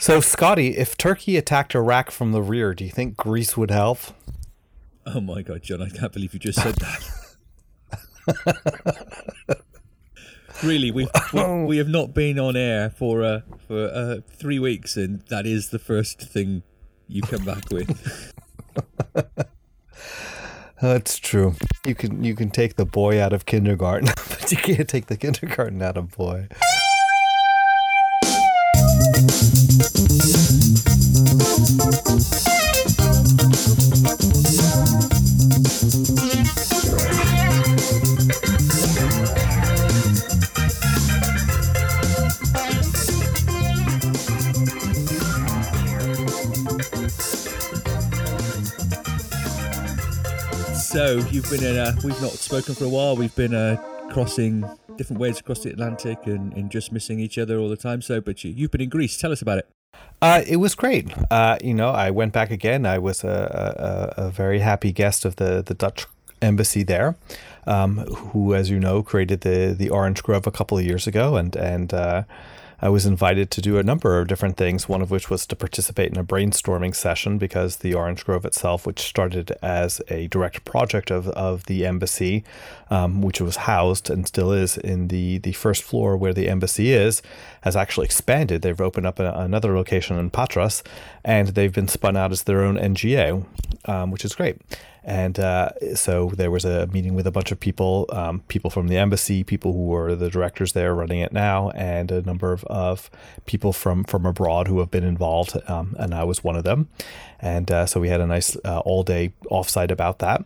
So, Scotty, if Turkey attacked Iraq from the rear, do you think Greece would help? Oh my God, John! I can't believe you just said that. really, we've, we we have not been on air for uh, for uh, three weeks, and that is the first thing you come back with. That's true. You can you can take the boy out of kindergarten, but you can't take the kindergarten out of boy. So you've been in a. We've not spoken for a while. We've been uh, crossing different ways across the Atlantic and, and just missing each other all the time. So, but you, you've been in Greece. Tell us about it. Uh, it was great. Uh, you know, I went back again. I was a, a, a very happy guest of the, the Dutch embassy there, um, who, as you know, created the the Orange Grove a couple of years ago, and and uh, I was invited to do a number of different things, one of which was to participate in a brainstorming session because the Orange Grove itself, which started as a direct project of, of the embassy, um, which was housed and still is in the, the first floor where the embassy is, has actually expanded. They've opened up a, another location in Patras and they've been spun out as their own NGO, um, which is great. And uh, so there was a meeting with a bunch of people, um, people from the embassy, people who were the directors there running it now, and a number of, of people from, from abroad who have been involved. Um, and I was one of them. And uh, so we had a nice uh, all day offsite about that.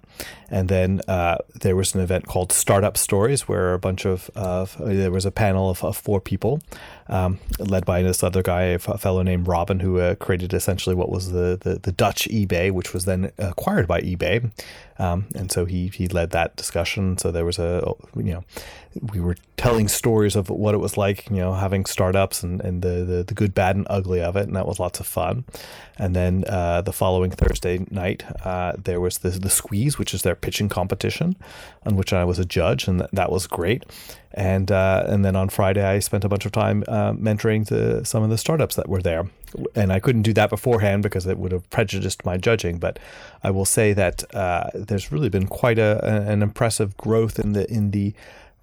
And then uh, there was an event called Startup Stories, where a bunch of, of there was a panel of, of four people, um, led by this other guy, a fellow named Robin, who uh, created essentially what was the, the, the Dutch eBay, which was then acquired by eBay. Um, and so he he led that discussion. So there was a you know we were telling stories of what it was like you know having startups and, and the, the, the good, bad, and ugly of it, and that was lots of fun. And then uh, the following Thursday night, uh, there was the the squeeze, which is their pitching competition, on which I was a judge, and that, that was great. And uh, and then on Friday, I spent a bunch of time uh, mentoring the, some of the startups that were there. And I couldn't do that beforehand because it would have prejudiced my judging. But I will say that uh, there's really been quite a, an impressive growth in the in the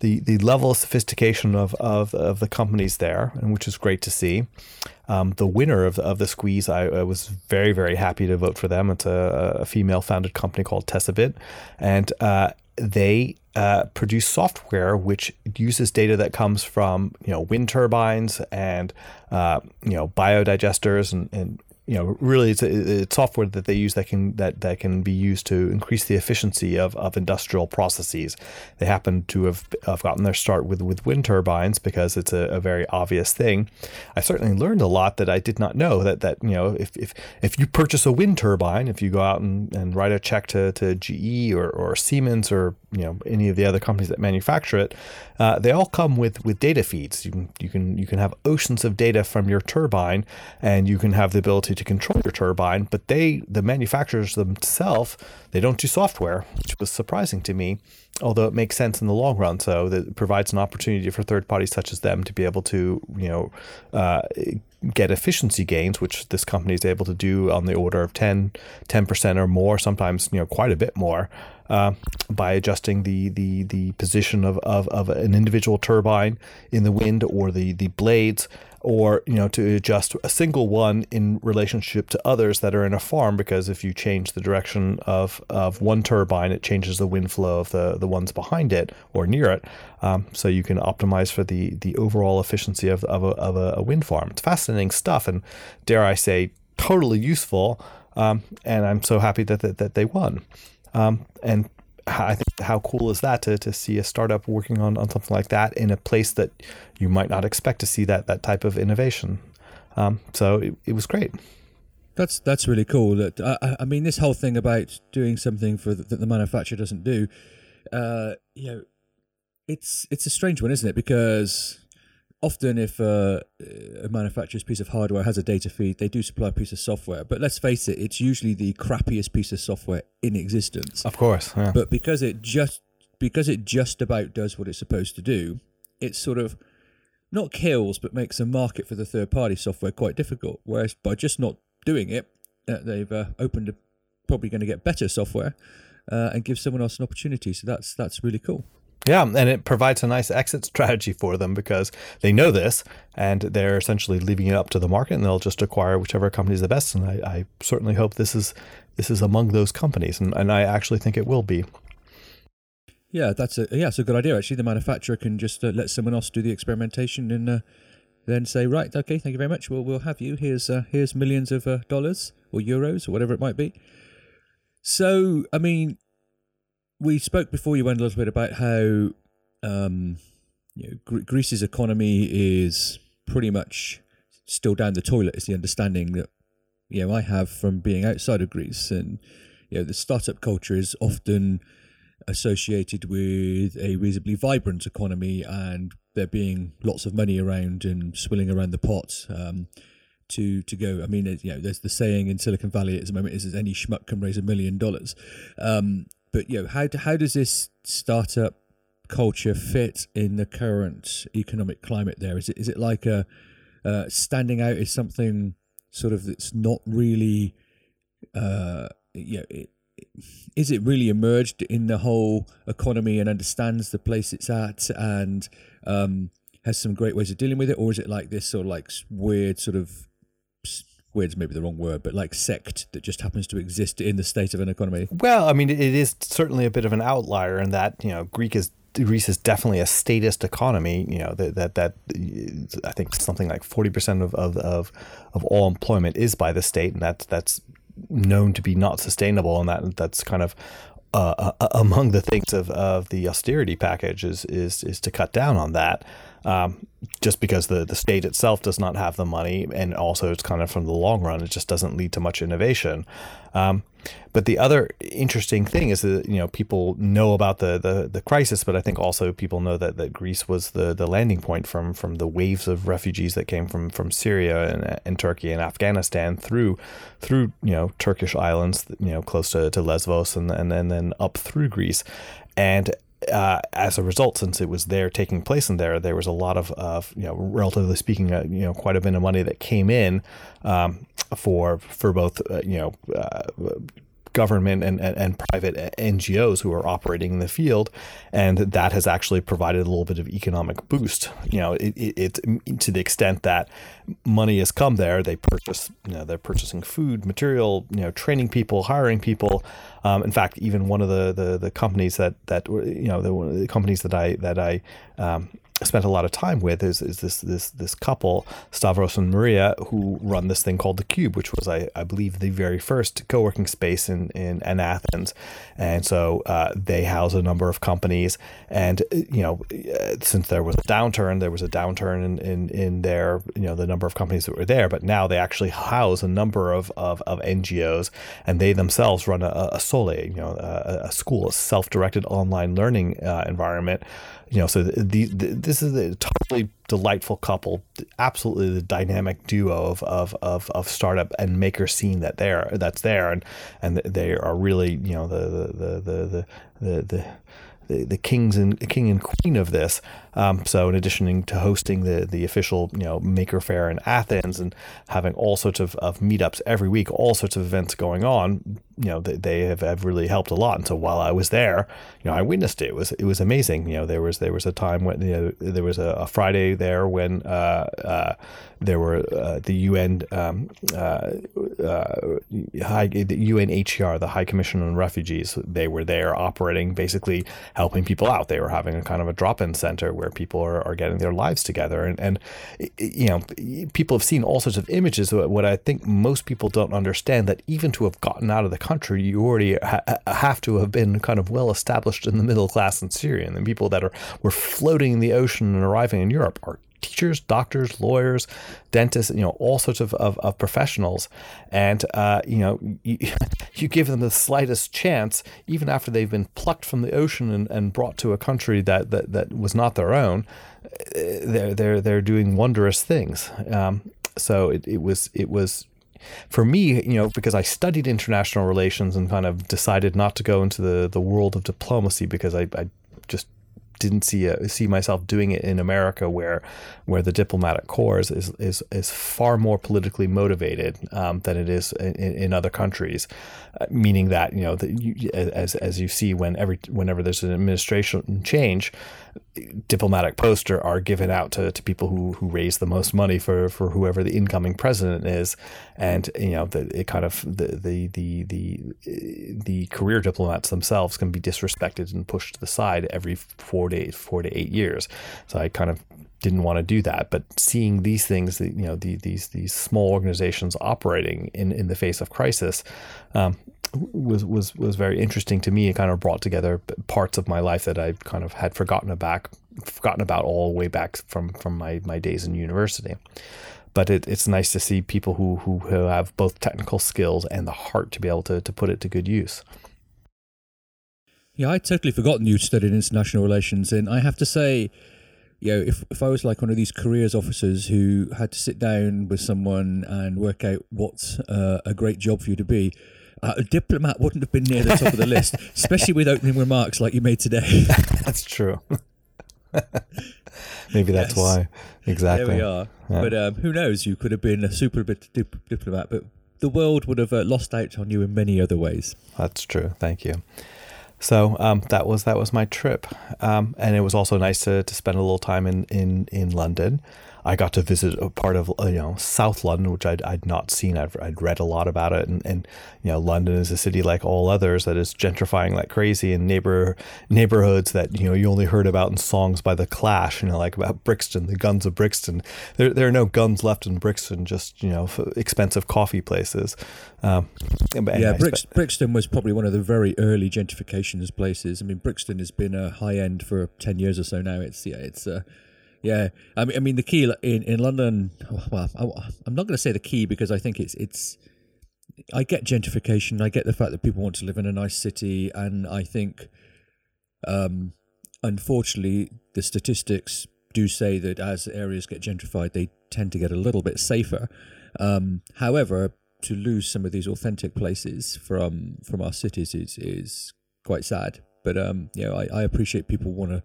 the, the level of sophistication of, of, of the companies there, and which is great to see. Um, the winner of, of the squeeze, I, I, was very, very happy to vote for them. It's a, a female founded company called Tessabit. And uh, they uh, produce software which uses data that comes from you know wind turbines and uh, you know biodigesters and, and you know, really it's, it's software that they use that can that, that can be used to increase the efficiency of, of industrial processes. They happen to have, have gotten their start with, with wind turbines because it's a, a, very obvious thing. I certainly learned a lot that I did not know that that you know if if, if you purchase a wind turbine, if you go out and, and write a check to, to GE or, or Siemens or you know any of the other companies that manufacture it, uh, they all come with, with data feeds. You can you can you can have oceans of data from your turbine, and you can have the ability to control your turbine. But they, the manufacturers themselves, they don't do software, which was surprising to me. Although it makes sense in the long run, so that provides an opportunity for third parties such as them to be able to you know uh, get efficiency gains, which this company is able to do on the order of 10 10% or more, sometimes you know quite a bit more uh, by adjusting the the the position of, of, of an individual turbine in the wind or the the blades or you know to adjust a single one in relationship to others that are in a farm because if you change the direction of, of one turbine it changes the wind flow of the, the ones behind it or near it. Um, so you can optimize for the the overall efficiency of, of, a, of a wind farm. It's fascinating stuff and dare I say totally useful. Um, and I'm so happy that, that, that they won. Um, and I think how cool is that to, to see a startup working on, on something like that in a place that you might not expect to see that that type of innovation. Um, so it, it was great. That's that's really cool. That I, I mean, this whole thing about doing something for the, that the manufacturer doesn't do, uh, you know, it's it's a strange one, isn't it? Because often if uh, a manufacturer's piece of hardware has a data feed, they do supply a piece of software. But let's face it, it's usually the crappiest piece of software in existence. Of course. Yeah. But because it just because it just about does what it's supposed to do, it's sort of not kills, but makes a market for the third party software quite difficult. Whereas by just not doing it, uh, they've uh, opened a, probably going to get better software uh, and give someone else an opportunity. So that's that's really cool. Yeah, and it provides a nice exit strategy for them because they know this and they're essentially leaving it up to the market and they'll just acquire whichever company is the best. And I, I certainly hope this is this is among those companies, and, and I actually think it will be. Yeah, that's a yeah, it's a good idea. Actually, the manufacturer can just uh, let someone else do the experimentation and uh, then say, right, okay, thank you very much. We'll we'll have you. Here's uh, here's millions of uh, dollars or euros or whatever it might be. So, I mean, we spoke before you went a little bit about how um, you know, Gre- Greece's economy is pretty much still down the toilet. Is the understanding that you know I have from being outside of Greece, and you know the startup culture is often associated with a reasonably vibrant economy, and there being lots of money around and swilling around the pot. Um, to, to go, I mean, you know, there's the saying in Silicon Valley at the moment is, that any schmuck can raise a million dollars. Um, but you know, how how does this startup culture fit in the current economic climate? There is it is it like a uh, standing out is something sort of that's not really, uh, you know, it, is it really emerged in the whole economy and understands the place it's at and um, has some great ways of dealing with it, or is it like this sort of like weird sort of weird's maybe the wrong word, but like sect that just happens to exist in the state of an economy? Well, I mean, it is certainly a bit of an outlier in that you know Greek is Greece is definitely a statist economy. You know that that, that I think something like forty percent of, of of of all employment is by the state, and that's that's known to be not sustainable, and that that's kind of uh, uh, among the things of, of the austerity package is is is to cut down on that um, just because the, the state itself does not have the money, and also it's kind of from the long run, it just doesn't lead to much innovation. Um, but the other interesting thing is that you know people know about the, the, the crisis, but I think also people know that, that Greece was the, the landing point from from the waves of refugees that came from, from Syria and, and Turkey and Afghanistan through through you know Turkish islands you know close to, to Lesbos and and, and then up through Greece, and uh, as a result, since it was there taking place in there, there was a lot of, of you know, relatively speaking, uh, you know, quite a bit of money that came in um, for for both, uh, you know, uh, government and, and, and, private NGOs who are operating in the field, and that has actually provided a little bit of economic boost. You know, it, it, it to the extent that money has come there, they purchase, you know, they're purchasing food, material, you know, training people, hiring people. Um, in fact, even one of the, the, the companies that that you know the, the companies that I that I um, spent a lot of time with is, is this this this couple Stavros and Maria who run this thing called the Cube, which was I, I believe the very first co-working space in in, in Athens, and so uh, they house a number of companies, and you know since there was a downturn, there was a downturn in, in in their you know the number of companies that were there, but now they actually house a number of of, of NGOs, and they themselves run a, a Sole, you know a, a school, a self-directed online learning uh, environment you know, so the, the, this is a totally delightful couple, absolutely the dynamic duo of, of, of, of startup and maker scene that there that's there, and and they are really you know the the the the the, the the, kings and king and queen of this. Um, so in addition to hosting the the official you know Maker Faire in Athens and having all sorts of, of meetups every week, all sorts of events going on, you know they, they have, have really helped a lot. And so while I was there, you know I witnessed it. It was it was amazing. You know there was there was a time when you know there was a, a Friday there when uh, uh, there were uh, the UN um, uh, uh, high, the UNHCR, the High Commission on Refugees. They were there operating, basically helping people out. They were having a kind of a drop-in center where people are, are getting their lives together. And, and you know, people have seen all sorts of images. What I think most people don't understand that even to have gotten out of the country, you already ha- have to have been kind of well established in the middle class in Syria. And the people that are were floating in the ocean and arriving in Europe are teachers, doctors, lawyers, dentists, you know, all sorts of, of, of professionals. And, uh, you know, you, you, give them the slightest chance, even after they've been plucked from the ocean and, and brought to a country that, that, that was not their own, uh, they're, they're, they're doing wondrous things. Um, so it, it was, it was, for me, you know, because I studied international relations and kind of decided not to go into the, the world of diplomacy because I, I just didn't see a, see myself doing it in America, where where the diplomatic corps is is is far more politically motivated um, than it is in, in other countries. Uh, meaning that you know that you, as as you see when every whenever there's an administration change, diplomatic posts are, given out to, to people who, who raise the most money for, for whoever the incoming president is, and you know the, it kind of the, the the the the career diplomats themselves can be disrespected and pushed to the side every four to four to eight years. So I kind of didn't want to do that, but seeing these things, you know, the, these these small organizations operating in, in the face of crisis, um, was was was very interesting to me. It kind of brought together parts of my life that I kind of had forgotten about, forgotten about all the way back from from my my days in university. But it, it's nice to see people who, who who have both technical skills and the heart to be able to to put it to good use. Yeah, I'd totally forgotten you studied international relations, and I have to say, you know, if if I was like one of these careers officers who had to sit down with someone and work out what's uh, a great job for you to be, uh, a diplomat wouldn't have been near the top of the list, especially with opening remarks like you made today. that's true. Maybe that's yes. why. Exactly. There we are. Yeah. But um, who knows? You could have been a super dip- diplomat, but the world would have uh, lost out on you in many other ways. That's true. Thank you. So um, that was that was my trip, um, and it was also nice to, to spend a little time in in in London. I got to visit a part of you know South London, which I'd, I'd not seen. I'd, I'd read a lot about it, and, and you know London is a city like all others that is gentrifying like crazy in neighbor neighborhoods that you know you only heard about in songs by the Clash. You know, like about Brixton, the guns of Brixton. There there are no guns left in Brixton, just you know expensive coffee places. Um, yeah, Brix, Brixton was probably one of the very early gentrifications places. I mean, Brixton has been a high end for ten years or so now. It's yeah, it's. Uh, yeah, I mean, I mean the key in in London. Well, I, am not going to say the key because I think it's it's. I get gentrification. I get the fact that people want to live in a nice city, and I think, um, unfortunately, the statistics do say that as areas get gentrified, they tend to get a little bit safer. Um, however, to lose some of these authentic places from from our cities is is quite sad. But um, you know, I, I appreciate people want to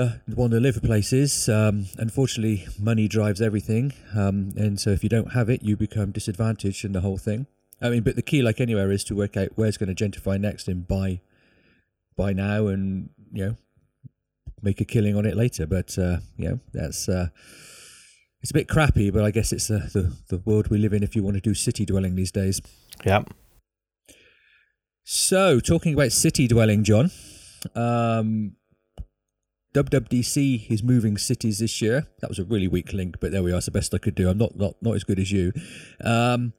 uh, want to live places. Um, unfortunately, money drives everything, um, and so if you don't have it, you become disadvantaged in the whole thing. I mean, but the key, like anywhere, is to work out where's going to gentrify next and buy, buy now, and you know, make a killing on it later. But uh, you know, that's uh, it's a bit crappy, but I guess it's uh, the the world we live in. If you want to do city dwelling these days, yeah. So, talking about city dwelling, John. Um, WWDC is moving cities this year. That was a really weak link, but there we are. It's the best I could do. I'm not not, not as good as you. Um,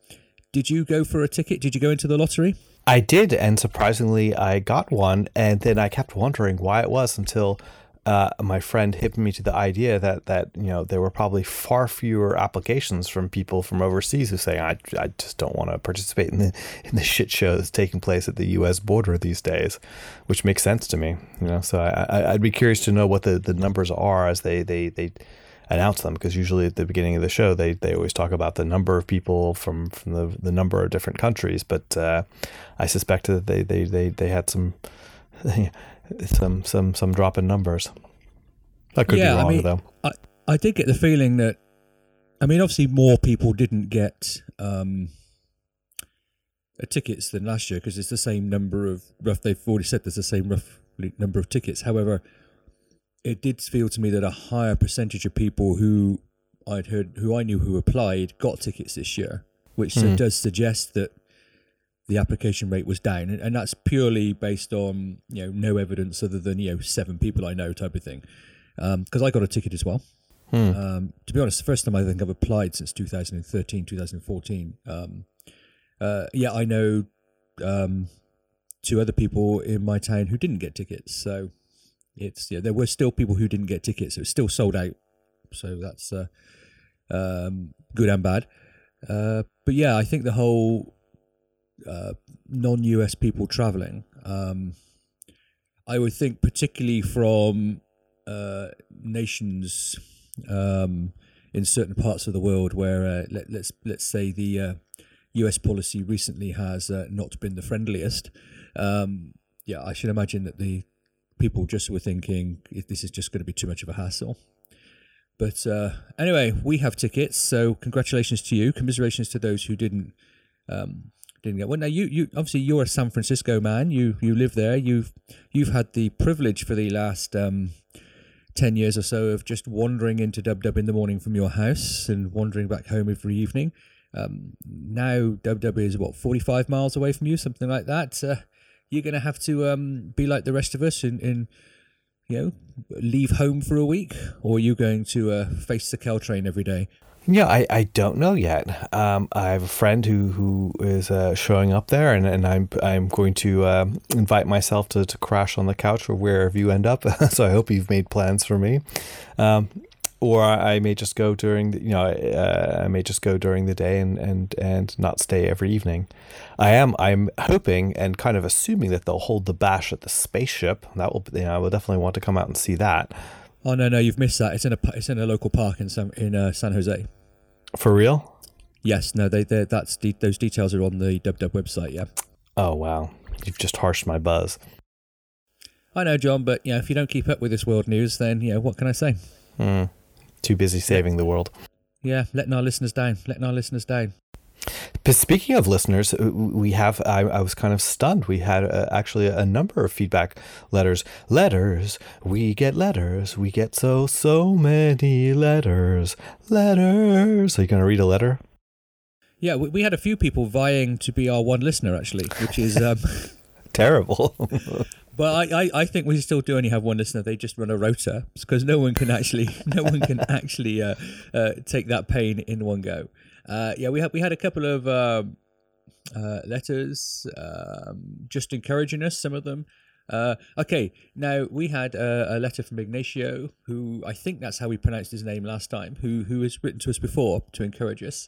did you go for a ticket? Did you go into the lottery? I did, and surprisingly, I got one. And then I kept wondering why it was until uh, my friend hipped me to the idea that that you know there were probably far fewer applications from people from overseas who say I, I just don't want to participate in the in the shit show that's taking place at the U.S. border these days, which makes sense to me. You know, so I, I'd be curious to know what the, the numbers are as they they they announce them because usually at the beginning of the show they, they always talk about the number of people from, from the, the number of different countries but uh, I suspect that they, they, they, they had some some some some drop in numbers. That could yeah, be wrong I mean, though. I, I did get the feeling that I mean obviously more people didn't get um, tickets than last year because it's the same number of rough they've already said there's the same rough number of tickets. However, it did feel to me that a higher percentage of people who I'd heard who I knew who applied got tickets this year, which mm. does suggest that the application rate was down, and, and that's purely based on you know no evidence other than you know seven people I know type of thing. Because um, I got a ticket as well. Hmm. Um, to be honest, the first time I think I've applied since 2013, 2014. Um, uh, yeah, I know um, two other people in my town who didn't get tickets. So it's yeah, there were still people who didn't get tickets. It was still sold out. So that's uh, um, good and bad. Uh, but yeah, I think the whole uh, non-US people traveling. Um, I would think, particularly from uh, nations um, in certain parts of the world where uh, let, us let's, let's say the US uh, policy recently has uh, not been the friendliest. Um, yeah, I should imagine that the people just were thinking this is just going to be too much of a hassle. But uh, anyway, we have tickets, so congratulations to you. Commiserations to those who didn't um, didn't get. Well, now you you obviously you're a San Francisco man. You you live there. You've you've had the privilege for the last um, ten years or so of just wandering into Dub Dub in the morning from your house and wandering back home every evening. Um, now Dub Dub is what forty five miles away from you, something like that. Uh, you're going to have to um, be like the rest of us and, and you know leave home for a week, or are you going to uh, face the Caltrain every day? Yeah, I, I don't know yet. Um, I have a friend who who is uh, showing up there, and, and I'm I'm going to uh, invite myself to, to crash on the couch or wherever you end up. so I hope you've made plans for me. Um, or I may just go during the, you know uh, I may just go during the day and, and and not stay every evening. I am I'm hoping and kind of assuming that they'll hold the bash at the spaceship. That will you know I will definitely want to come out and see that. Oh no no you've missed that. It's in a it's in a local park in San in uh, San Jose. For real? Yes. No. They they that's de- those details are on the Dub Dub website. Yeah. Oh wow! You've just harshed my buzz. I know, John, but you know, if you don't keep up with this world news, then you know what can I say? Hmm. Too busy saving the world. Yeah, letting our listeners down. Letting our listeners down. But speaking of listeners, uh, we have, I, I was kind of stunned. We had uh, actually a number of feedback letters. Letters. We get letters. We get so, so many letters. Letters. Are you going to read a letter? Yeah, we, we had a few people vying to be our one listener, actually, which is. Um, Terrible. But I, I, I, think we still do only have one listener. They just run a rota because no one can actually no one can actually uh, uh, take that pain in one go. Uh, yeah, we had we had a couple of um, uh, letters um, just encouraging us. Some of them. Uh, okay, now we had a, a, letter from Ignacio, who I think that's how we pronounced his name last time. Who who has written to us before to encourage us.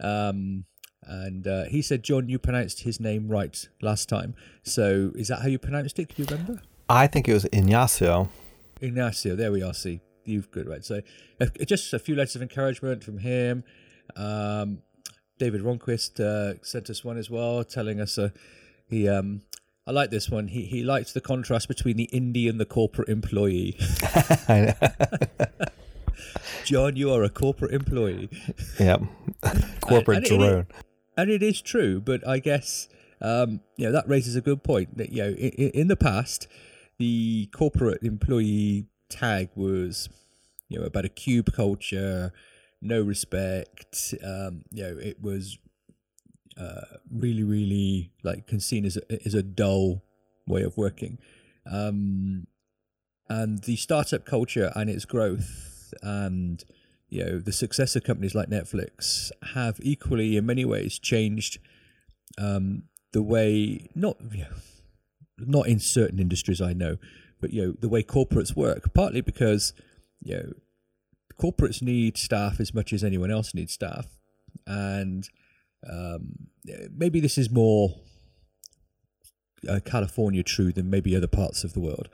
Um, and uh, he said, John, you pronounced his name right last time. So is that how you pronounced it? Can you remember? I think it was Ignacio. Ignacio, there we are. See, you've got it right. So uh, just a few letters of encouragement from him. Um, David Ronquist uh, sent us one as well, telling us uh, he. Um, I like this one. He he liked the contrast between the indie and the corporate employee. John, you are a corporate employee. Yep, corporate and, and drone and it is true, but I guess um, you know that raises a good point that you know in, in the past the corporate employee tag was you know about a cube culture, no respect. Um, you know it was uh, really really like seen as a, as a dull way of working, um, and the startup culture and its growth and you know the success of companies like Netflix have equally in many ways changed um, the way not you know, not in certain industries I know, but you know the way corporates work. Partly because you know corporates need staff as much as anyone else needs staff, and um, maybe this is more uh, California true than maybe other parts of the world.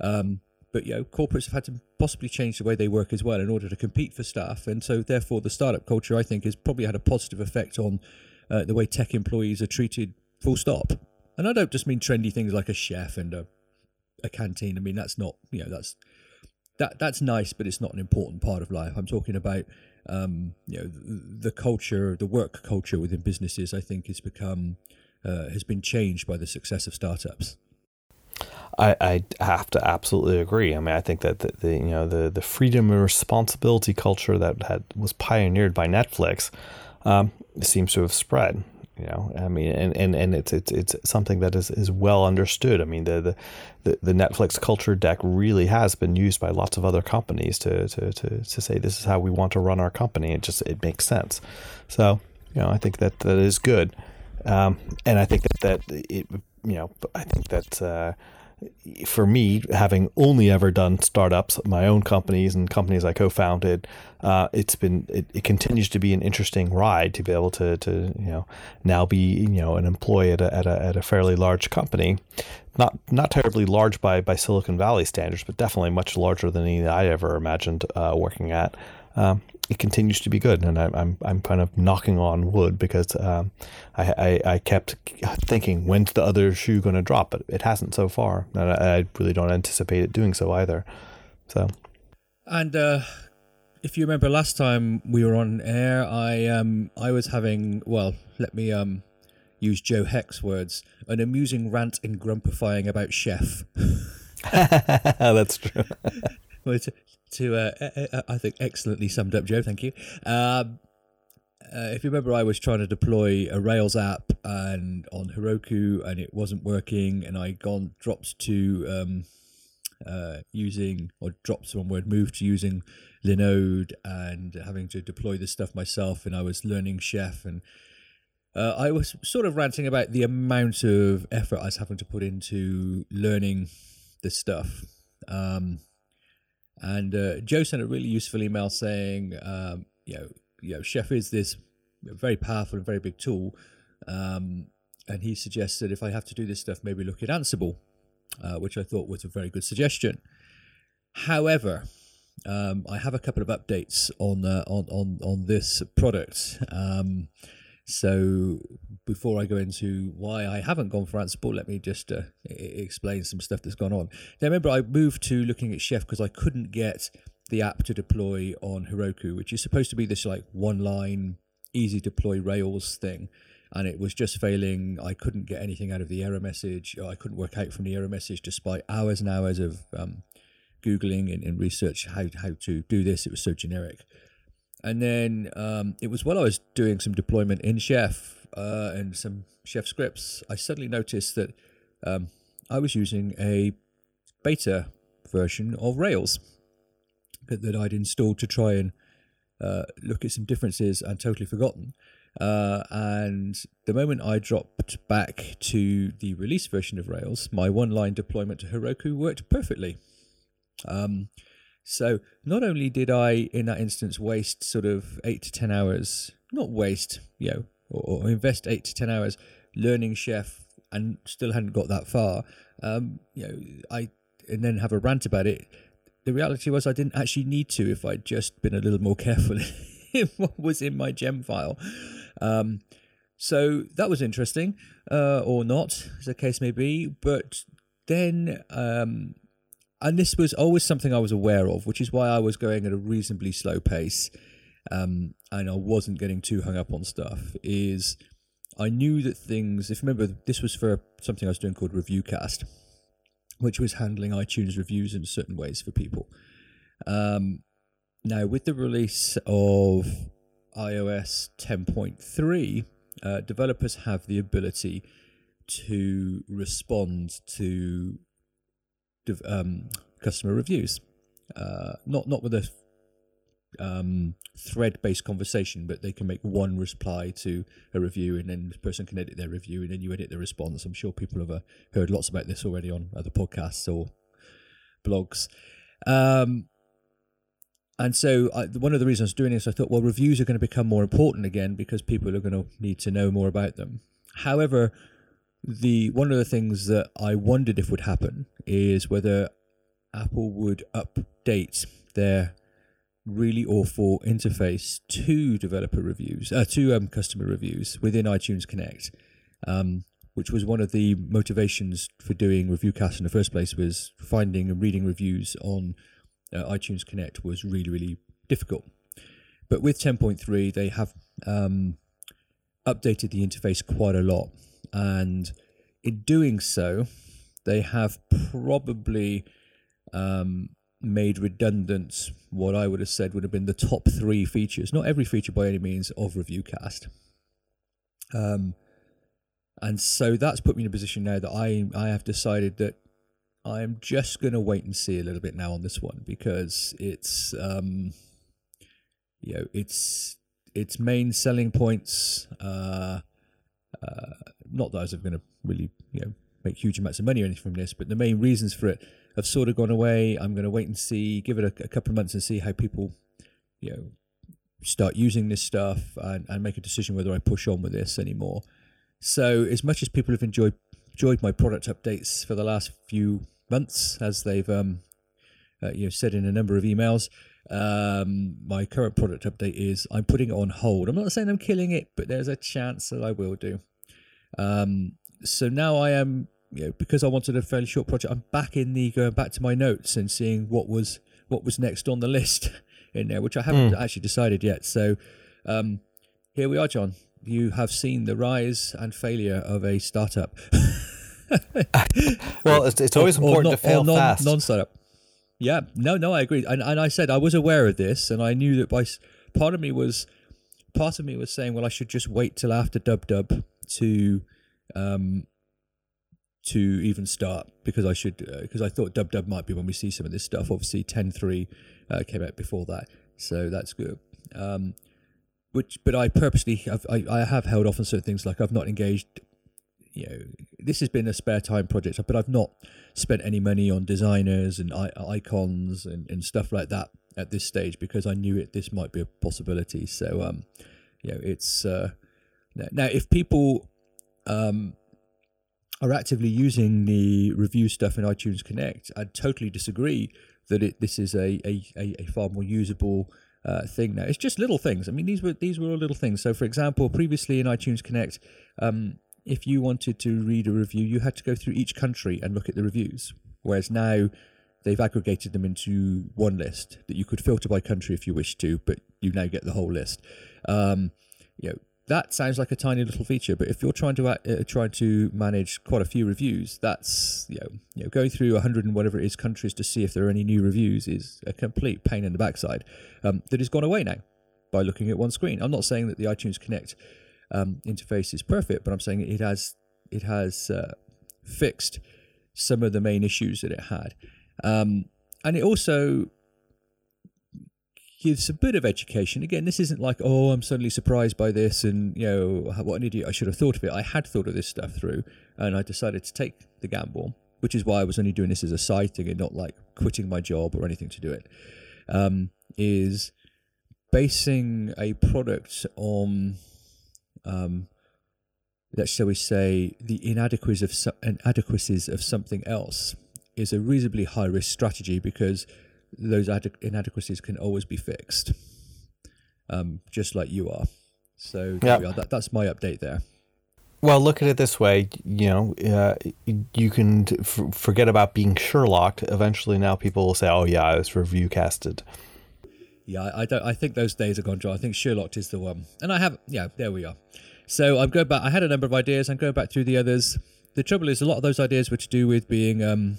Um, but you know, corporates have had to possibly change the way they work as well in order to compete for staff, and so therefore the startup culture I think has probably had a positive effect on uh, the way tech employees are treated. Full stop. And I don't just mean trendy things like a chef and a a canteen. I mean that's not you know that's that that's nice, but it's not an important part of life. I'm talking about um, you know the, the, culture, the work culture within businesses. I think has become uh, has been changed by the success of startups. I, I have to absolutely agree. I mean, I think that the, the you know the the freedom and responsibility culture that had was pioneered by Netflix um, seems to have spread. You know, I mean, and, and, and it's it's it's something that is, is well understood. I mean, the, the the Netflix culture deck really has been used by lots of other companies to to to to say this is how we want to run our company. It just it makes sense. So you know, I think that that is good, um, and I think that that it you know, I think that. Uh, for me, having only ever done startups, my own companies and companies I co-founded, uh, it's been it, it, continues to be an interesting ride to be able to to you know now be you know an employee at a, at a, at a fairly large company, not not terribly large by by Silicon Valley standards, but definitely much larger than any I ever imagined uh, working at. Um, it continues to be good, and I, I'm I'm kind of knocking on wood because um, I, I, I kept thinking when's the other shoe going to drop, but it hasn't so far, and I, I, really don't anticipate it doing so either. So, and uh, if you remember last time we were on air, I um I was having well, let me um use Joe Heck's words, an amusing rant and grumpifying about Chef. That's true. well, to, to uh, I think excellently summed up, Joe. Thank you. Um, uh, if you remember, I was trying to deploy a Rails app and on Heroku, and it wasn't working, and I gone dropped to um, uh, using or dropped one word, moved to using Linode and having to deploy this stuff myself, and I was learning Chef and. Uh, I was sort of ranting about the amount of effort I was having to put into learning this stuff. Um, and uh, Joe sent a really useful email saying, um, you know, you know, Chef is this very powerful and very big tool. Um, and he suggested if I have to do this stuff, maybe look at Ansible, uh, which I thought was a very good suggestion. However, um, I have a couple of updates on uh, on on on this product. Um, so before I go into why I haven't gone for Ansible, let me just uh, explain some stuff that's gone on. Now, remember, I moved to looking at Chef because I couldn't get the app to deploy on Heroku, which is supposed to be this like one line, easy deploy Rails thing. And it was just failing. I couldn't get anything out of the error message. I couldn't work out from the error message despite hours and hours of um, Googling and, and research how, how to do this. It was so generic. And then um, it was while I was doing some deployment in Chef uh, and some Chef scripts, I suddenly noticed that um, I was using a beta version of Rails that, that I'd installed to try and uh, look at some differences and totally forgotten. Uh, and the moment I dropped back to the release version of Rails, my one line deployment to Heroku worked perfectly. Um, so not only did I, in that instance, waste sort of eight to ten hours, not waste, you know, or, or invest eight to ten hours learning Chef and still hadn't got that far, um, you know, I and then have a rant about it. The reality was I didn't actually need to if I'd just been a little more careful in what was in my gem file. Um, so that was interesting, uh, or not, as the case may be. But then um, and this was always something I was aware of, which is why I was going at a reasonably slow pace, um, and I wasn't getting too hung up on stuff. Is I knew that things. If you remember, this was for something I was doing called Reviewcast, which was handling iTunes reviews in certain ways for people. Um, now, with the release of iOS 10.3, uh, developers have the ability to respond to um, customer reviews. Uh, not not with a um, thread-based conversation, but they can make one reply to a review, and then the person can edit their review, and then you edit the response. I'm sure people have uh, heard lots about this already on other podcasts or blogs. Um, and so, I, one of the reasons I was doing this, I thought, well, reviews are going to become more important again because people are going to need to know more about them. However, the one of the things that I wondered if would happen is whether Apple would update their really awful interface to developer reviews, uh, to um, customer reviews within iTunes Connect, um, which was one of the motivations for doing Reviewcast in the first place. Was finding and reading reviews on uh, iTunes Connect was really really difficult. But with 10.3, they have um, updated the interface quite a lot and in doing so, they have probably um, made redundant what I would have said would have been the top three features. Not every feature by any means of Reviewcast. Um, and so that's put me in a position now that I I have decided that I am just going to wait and see a little bit now on this one because it's um, you know it's its main selling points. Uh, uh, not that I was going to really, you know, make huge amounts of money or anything from this, but the main reasons for it have sort of gone away. I'm going to wait and see, give it a, a couple of months and see how people, you know, start using this stuff and, and make a decision whether I push on with this anymore. So, as much as people have enjoyed enjoyed my product updates for the last few months, as they've um, uh, you know said in a number of emails, Um, my current product update is I'm putting it on hold. I'm not saying I'm killing it, but there's a chance that I will do. Um, so now I am, you know, because I wanted a fairly short project, I'm back in the going back to my notes and seeing what was what was next on the list in there, which I haven't mm. actually decided yet. So um, here we are, John. You have seen the rise and failure of a startup. well, it's, it's always or, important or not, to fail non, fast. Non-startup. Yeah, no, no, I agree, and and I said I was aware of this, and I knew that by part of me was part of me was saying, well, I should just wait till after Dub Dub to um to even start because I should because uh, I thought Dub Dub might be when we see some of this stuff. Obviously, ten three uh, came out before that, so that's good. Um, which, but I purposely I've, I I have held off on certain things like I've not engaged you know, this has been a spare time project, but I've not spent any money on designers and icons and, and stuff like that at this stage because I knew it this might be a possibility. So, um, you know, it's uh, now if people um, are actively using the review stuff in iTunes Connect, I totally disagree that it this is a a, a, far more usable. Uh, thing now. It's just little things. I mean, these were these were all little things. So, for example, previously in iTunes Connect, um, if you wanted to read a review, you had to go through each country and look at the reviews. Whereas now they've aggregated them into one list that you could filter by country if you wish to, but you now get the whole list. Um, you know, that sounds like a tiny little feature, but if you're trying to uh, trying to manage quite a few reviews, that's you know, you know going through a hundred and whatever it is countries to see if there are any new reviews is a complete pain in the backside. Um, that has gone away now by looking at one screen. I'm not saying that the iTunes Connect um, interface is perfect, but I'm saying it has it has uh, fixed some of the main issues that it had, um, and it also gives a bit of education. Again, this isn't like oh I'm suddenly surprised by this and you know what an idiot I should have thought of it. I had thought of this stuff through, and I decided to take the gamble, which is why I was only doing this as a side thing and not like quitting my job or anything to do it. Um, is basing a product on um, that shall we say the inadequacies of so- inadequacies of something else is a reasonably high risk strategy because those ad- inadequacies can always be fixed, um, just like you are. So yep. are. That, that's my update there. Well, look at it this way. You know, uh, you can f- forget about being Sherlocked. Eventually, now people will say, "Oh yeah, I was review casted." Yeah, I, don't. I think those days are gone dry. I think Sherlock is the one, and I have. Yeah, there we are. So I'm going back. I had a number of ideas. I'm going back through the others. The trouble is, a lot of those ideas were to do with being, um,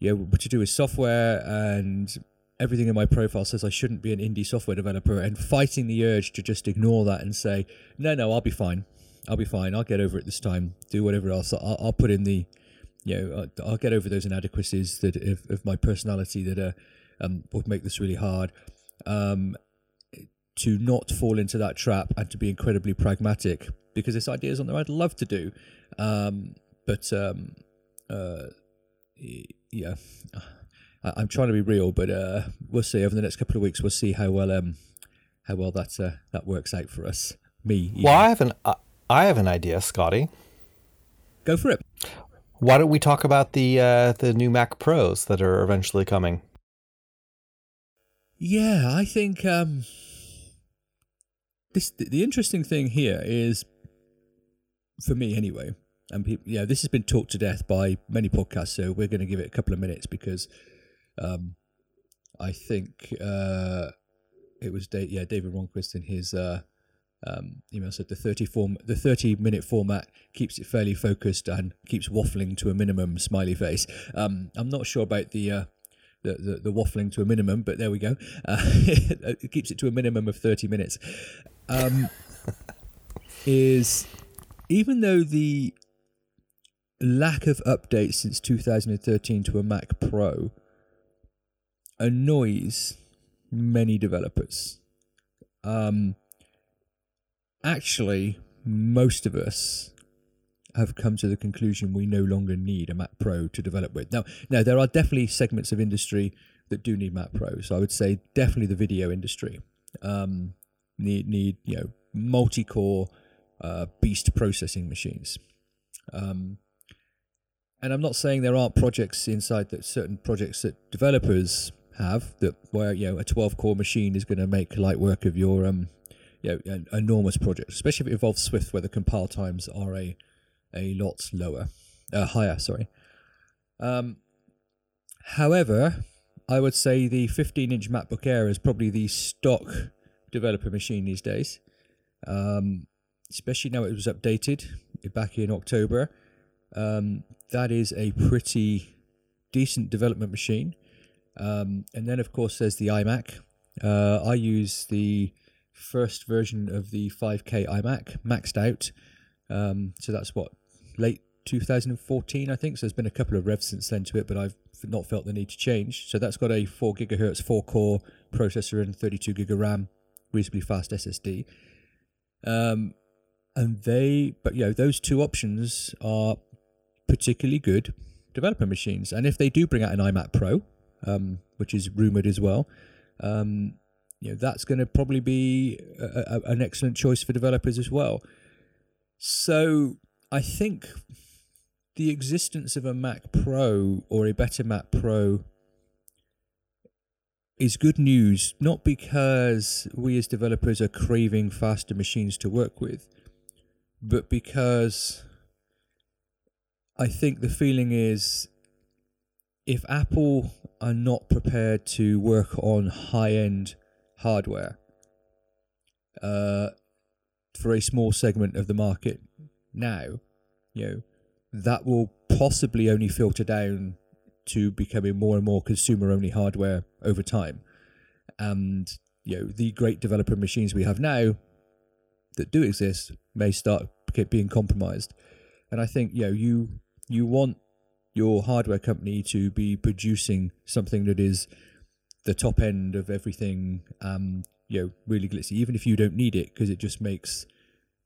yeah, what to do with software, and everything in my profile says I shouldn't be an indie software developer, and fighting the urge to just ignore that and say, no, no, I'll be fine. I'll be fine. I'll get over it this time. Do whatever else. I'll, I'll put in the, you know, I'll, get over those inadequacies that of, of my personality that are um, would make this really hard. Um, to not fall into that trap and to be incredibly pragmatic because this idea is on there I'd love to do. Um, but um, uh, yeah, I, am trying to be real, but uh, we'll see over the next couple of weeks. We'll see how well um, how well that uh, that works out for us. Me. Well, I have an uh, I have an idea, Scotty. Go for it. Why don't we talk about the uh, the new Mac Pros that are eventually coming? Yeah, I think um, this the interesting thing here is, for me anyway, and people, yeah, this has been talked to death by many podcasts, so we're going to give it a couple of minutes because, um, I think uh, it was Dave, yeah David Ronquist in his uh, um, email said the thirty form the thirty minute format keeps it fairly focused and keeps waffling to a minimum smiley face. Um, I'm not sure about the uh, the, the, the waffling to a minimum, but there we go. Uh, it keeps it to a minimum of 30 minutes. Um, is even though the lack of updates since 2013 to a Mac Pro annoys many developers. Um, actually, most of us have come to the conclusion we no longer need a Mac Pro to develop with. Now, now there are definitely segments of industry that do need Mac Pro. So I would say definitely the video industry um, need need you know multi-core uh, beast processing machines. Um, and I'm not saying there aren't projects inside that certain projects that developers have that where you know a 12 core machine is going to make light work of your um you know an enormous project especially if it involves swift where the compile times are a a lot lower. Uh, higher sorry. Um however i would say the 15 inch macbook air is probably the stock developer machine these days. Um especially now it was updated back in october. Um that is a pretty decent development machine. Um, and then, of course, there's the iMac. Uh, I use the first version of the 5K iMac, maxed out. Um, so that's what, late 2014, I think. So there's been a couple of revs since then to it, but I've not felt the need to change. So that's got a 4 gigahertz, 4 core processor and 32 gig of RAM, reasonably fast SSD. Um, and they, but you know, those two options are particularly good developer machines. And if they do bring out an iMac Pro, um, which is rumored as well. Um, you know, that's going to probably be a, a, an excellent choice for developers as well. So I think the existence of a Mac Pro or a better Mac Pro is good news, not because we as developers are craving faster machines to work with, but because I think the feeling is if Apple are not prepared to work on high end hardware uh, for a small segment of the market now, you know, that will possibly only filter down to becoming more and more consumer only hardware over time. And, you know, the great developer machines we have now that do exist may start being compromised. And I think, you know, you you want your hardware company to be producing something that is the top end of everything, um, you know, really glitzy, even if you don't need it, because it just makes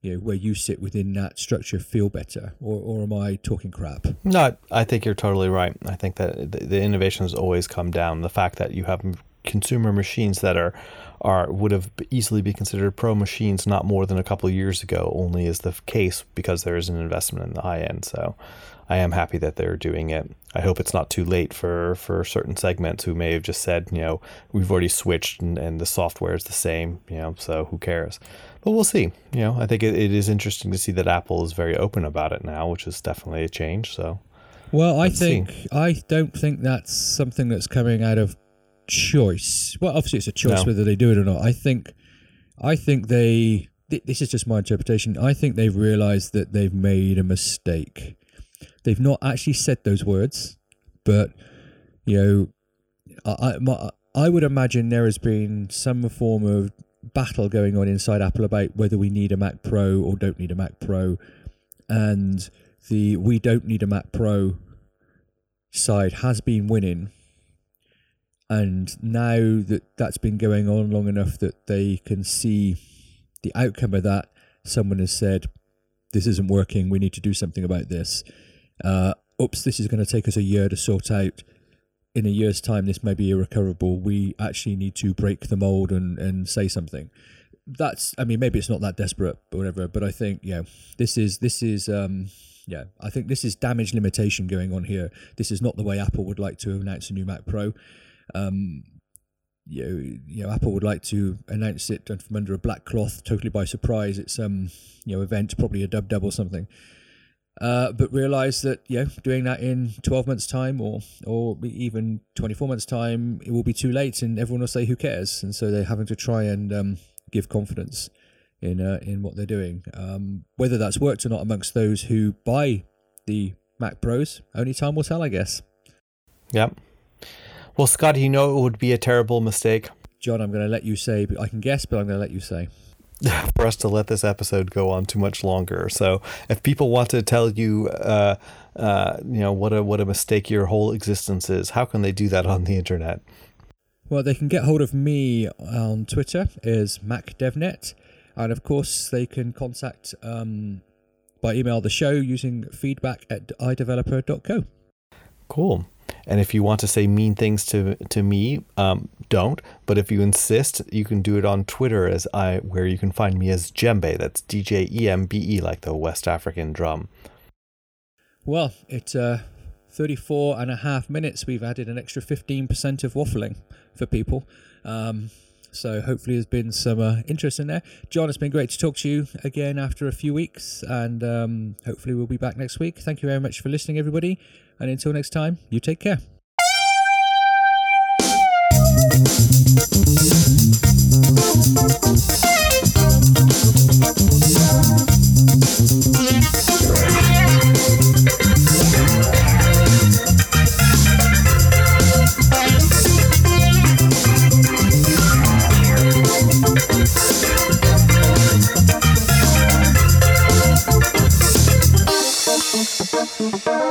you know where you sit within that structure feel better or, or am i talking crap? No i think you're totally right. I think that the, the innovations always come down. The fact that you have consumer machines that are are would have easily be considered pro machines not more than a couple of years ago only is the case because there is an investment in the high end so I am happy that they're doing it. I hope it's not too late for, for certain segments who may have just said, you know, we've already switched and, and the software is the same, you know, so who cares? But we'll see. You know, I think it, it is interesting to see that Apple is very open about it now, which is definitely a change. So, well, I think see. I don't think that's something that's coming out of choice. Well, obviously it's a choice no. whether they do it or not. I think, I think they. This is just my interpretation. I think they've realized that they've made a mistake They've not actually said those words, but you know, I, my, I would imagine there has been some form of battle going on inside Apple about whether we need a Mac Pro or don't need a Mac Pro, and the we don't need a Mac Pro side has been winning. And now that that's been going on long enough that they can see the outcome of that, someone has said, This isn't working, we need to do something about this uh, oops, this is going to take us a year to sort out. In a year's time, this may be irrecoverable. We actually need to break the mold and, and say something. That's, I mean, maybe it's not that desperate or whatever, but I think, yeah, this is, this is, um, yeah, I think this is damage limitation going on here. This is not the way Apple would like to announce a new Mac Pro. Um, you know, you know, Apple would like to announce it from under a black cloth, totally by surprise. It's um, you know, event, probably a dub dub or something. Uh, but realize that you know doing that in 12 months time or or even 24 months time it will be too late and everyone will say who cares? And so they're having to try and um, give confidence in uh, in what they're doing. Um, whether that's worked or not amongst those who buy the Mac Pros only time will tell I guess. Yep. Well Scott you know it would be a terrible mistake. John I'm going to let you say but I can guess but I'm going to let you say for us to let this episode go on too much longer. So if people want to tell you, uh, uh, you know, what a what a mistake your whole existence is, how can they do that on the internet? Well, they can get hold of me on Twitter is MacDevNet, and of course they can contact um, by email the show using feedback at iDeveloper.co. Cool. And if you want to say mean things to to me, um, don't. But if you insist, you can do it on Twitter as I, where you can find me as Djembe. That's D J E M B E, like the West African drum. Well, it's uh, 34 and a half minutes, we've added an extra 15% of waffling for people. Um, so hopefully there's been some uh, interest in there. John, it's been great to talk to you again after a few weeks, and um, hopefully we'll be back next week. Thank you very much for listening, everybody, and until next time, you take care. Thank